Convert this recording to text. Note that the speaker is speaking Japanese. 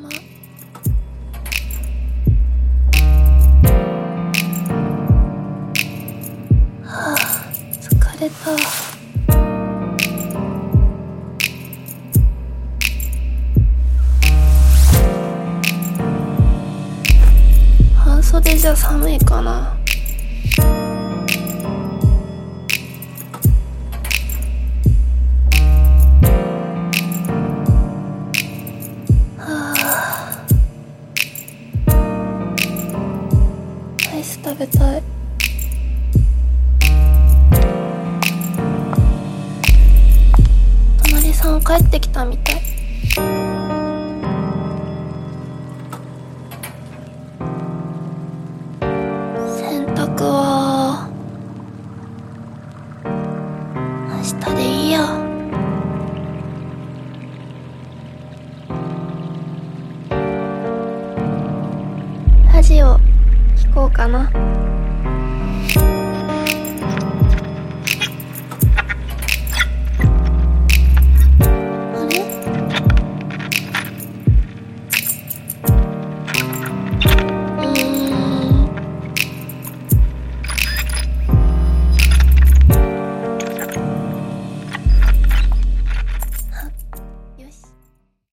まはあ疲れた。半袖じゃ寒いかな。食べたい。隣さん帰ってきたみたい。洗濯は明日でいいや。ラジオ。こうかな。